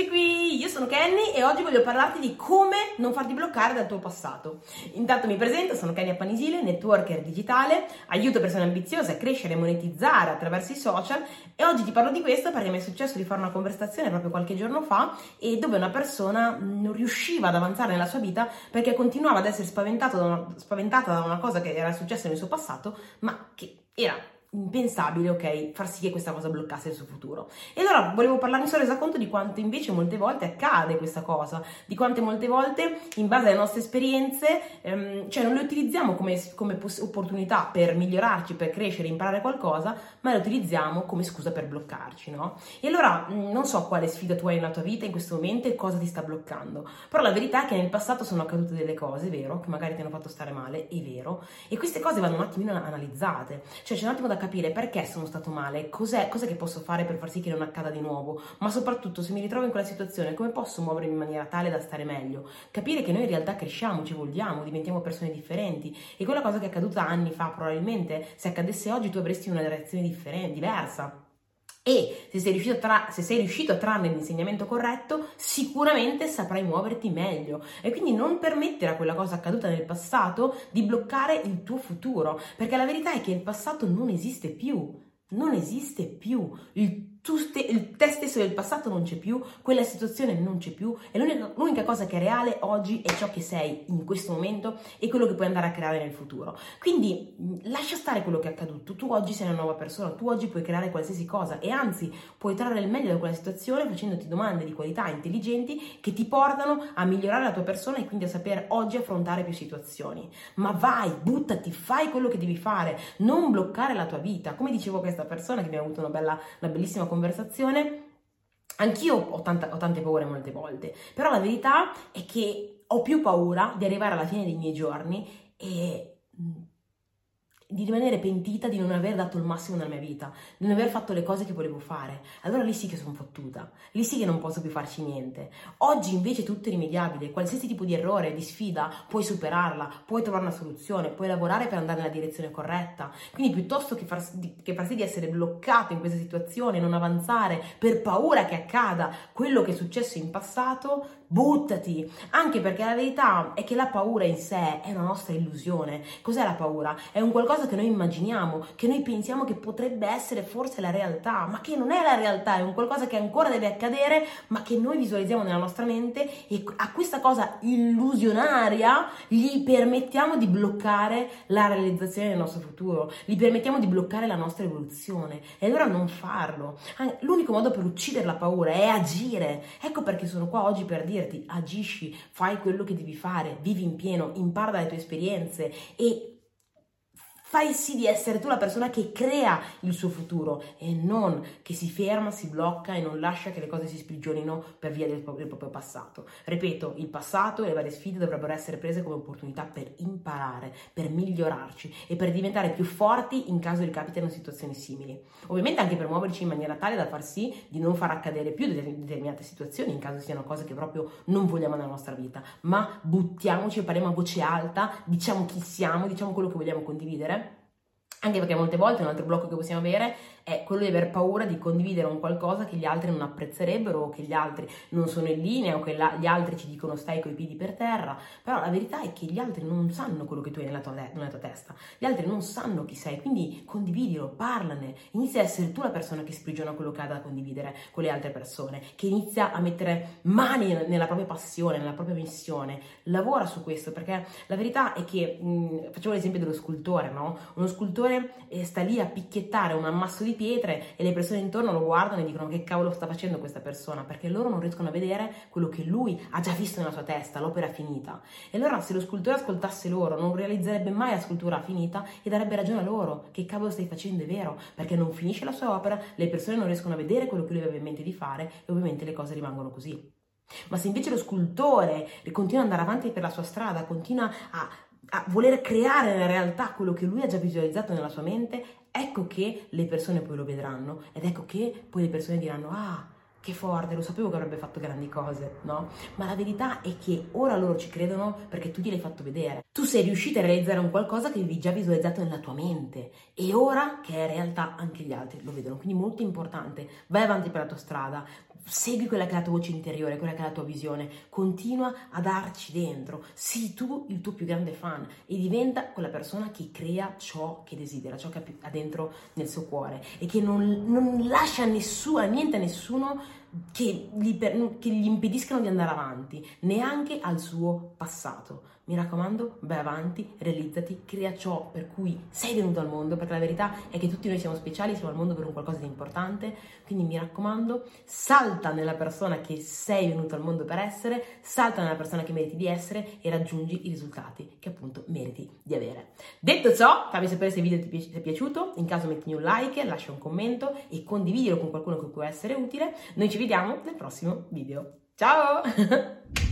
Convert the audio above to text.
Eccoci qui, io sono Kenny e oggi voglio parlarti di come non farti bloccare dal tuo passato. Intanto mi presento, sono Kenny Appanisile, networker digitale, aiuto persone ambiziose a crescere e monetizzare attraverso i social e oggi ti parlo di questo perché mi è successo di fare una conversazione proprio qualche giorno fa e dove una persona non riusciva ad avanzare nella sua vita perché continuava ad essere da una, spaventata da una cosa che era successa nel suo passato ma che era impensabile, ok, far sì che questa cosa bloccasse il suo futuro. E allora volevo parlarmi, mi sono resa conto di quanto invece molte volte accade questa cosa, di quante molte volte in base alle nostre esperienze, ehm, cioè non le utilizziamo come, come poss- opportunità per migliorarci, per crescere, imparare qualcosa, ma le utilizziamo come scusa per bloccarci, no? E allora mh, non so quale sfida tu hai nella tua vita in questo momento e cosa ti sta bloccando, però la verità è che nel passato sono accadute delle cose, vero, che magari ti hanno fatto stare male, è vero, e queste cose vanno un attimino analizzate, cioè c'è un attimo da capire perché sono stato male, cos'è, cos'è che posso fare per far sì che non accada di nuovo, ma soprattutto se mi ritrovo in quella situazione come posso muovermi in maniera tale da stare meglio. Capire che noi in realtà cresciamo, ci vogliamo, diventiamo persone differenti e quella cosa che è accaduta anni fa probabilmente se accadesse oggi tu avresti una reazione differente, diversa. E se sei, riuscito a tra- se sei riuscito a trarne l'insegnamento corretto, sicuramente saprai muoverti meglio. E quindi non permettere a quella cosa accaduta nel passato di bloccare il tuo futuro, perché la verità è che il passato non esiste più. Non esiste più. Il tu ste- il te stesso del passato non c'è più, quella situazione non c'è più e l'unica, l'unica, cosa che è reale oggi è ciò che sei in questo momento e quello che puoi andare a creare nel futuro. Quindi lascia stare quello che è accaduto, tu oggi sei una nuova persona, tu oggi puoi creare qualsiasi cosa e anzi puoi trarre il meglio da quella situazione facendoti domande di qualità intelligenti che ti portano a migliorare la tua persona e quindi a sapere oggi affrontare più situazioni. Ma vai, buttati, fai quello che devi fare, non bloccare la tua vita. Come dicevo questa persona che mi ha avuto una bella, una bellissima conversazione, anch'io ho, tanta, ho tante paure molte volte, però la verità è che ho più paura di arrivare alla fine dei miei giorni e di rimanere pentita di non aver dato il massimo nella mia vita, di non aver fatto le cose che volevo fare. Allora lì sì che sono fottuta, lì sì che non posso più farci niente. Oggi invece tutto è rimediabile, qualsiasi tipo di errore, di sfida, puoi superarla, puoi trovare una soluzione, puoi lavorare per andare nella direzione corretta. Quindi piuttosto che far, che far sì di essere bloccato in questa situazione, non avanzare per paura che accada quello che è successo in passato, buttati. Anche perché la verità è che la paura in sé è una nostra illusione. Cos'è la paura? È un qualcosa che noi immaginiamo, che noi pensiamo che potrebbe essere forse la realtà, ma che non è la realtà, è un qualcosa che ancora deve accadere, ma che noi visualizziamo nella nostra mente e a questa cosa illusionaria gli permettiamo di bloccare la realizzazione del nostro futuro, gli permettiamo di bloccare la nostra evoluzione. E allora non farlo. L'unico modo per uccidere la paura è agire. Ecco perché sono qua oggi per dirti agisci, fai quello che devi fare, vivi in pieno, impara dalle tue esperienze e Fai sì di essere tu la persona che crea il suo futuro e non che si ferma, si blocca e non lascia che le cose si sprigionino per via del, del proprio passato. Ripeto, il passato e le varie sfide dovrebbero essere prese come opportunità per imparare, per migliorarci e per diventare più forti in caso ricapitino situazioni simili. Ovviamente anche per muoverci in maniera tale da far sì di non far accadere più determinate situazioni in caso siano cose che proprio non vogliamo nella nostra vita, ma buttiamoci e parliamo a voce alta, diciamo chi siamo, diciamo quello che vogliamo condividere anche perché molte volte un altro blocco che possiamo avere è quello di aver paura di condividere un qualcosa che gli altri non apprezzerebbero o che gli altri non sono in linea o che la, gli altri ci dicono stai coi piedi per terra. Però la verità è che gli altri non sanno quello che tu hai nella tua, nella tua testa, gli altri non sanno chi sei, quindi condividilo, parlane, inizia a essere tu la persona che sprigiona quello che ha da condividere con le altre persone, che inizia a mettere mani nella propria passione, nella propria missione, lavora su questo perché la verità è che, mh, facciamo l'esempio dello scultore, no? Uno scultore eh, sta lì a picchiettare un ammasso di pietre e le persone intorno lo guardano e dicono che cavolo sta facendo questa persona, perché loro non riescono a vedere quello che lui ha già visto nella sua testa, l'opera finita. E allora se lo scultore ascoltasse loro, non realizzerebbe mai la scultura finita e darebbe ragione a loro, che cavolo stai facendo, è vero, perché non finisce la sua opera, le persone non riescono a vedere quello che lui aveva in mente di fare e ovviamente le cose rimangono così. Ma se invece lo scultore continua ad andare avanti per la sua strada, continua a a voler creare nella realtà quello che lui ha già visualizzato nella sua mente, ecco che le persone poi lo vedranno ed ecco che poi le persone diranno ah, che forte, lo sapevo che avrebbe fatto grandi cose, no? Ma la verità è che ora loro ci credono perché tu gliel'hai fatto vedere. Tu sei riuscita a realizzare un qualcosa che avevi già visualizzato nella tua mente e ora che è realtà anche gli altri lo vedono. Quindi molto importante, vai avanti per la tua strada, segui quella che è la tua voce interiore, quella che è la tua visione, continua a darci dentro, sii tu il tuo più grande fan e diventa quella persona che crea ciò che desidera, ciò che ha dentro nel suo cuore e che non, non lascia nessuno, niente a nessuno che gli, per, che gli impediscano di andare avanti, neanche al suo passato. Mi raccomando, vai avanti, realizzati, crea ciò per cui sei venuto al mondo, perché la verità è che tutti noi siamo speciali, siamo al mondo per un qualcosa di importante, quindi mi raccomando, salta nella persona che sei venuto al mondo per essere, salta nella persona che meriti di essere e raggiungi i risultati che appunto meriti di avere. Detto ciò, fammi sapere se il video ti è piaciuto, in caso metti un like, lascia un commento e condividilo con qualcuno che può essere utile. Noi ci vediamo nel prossimo video. Ciao!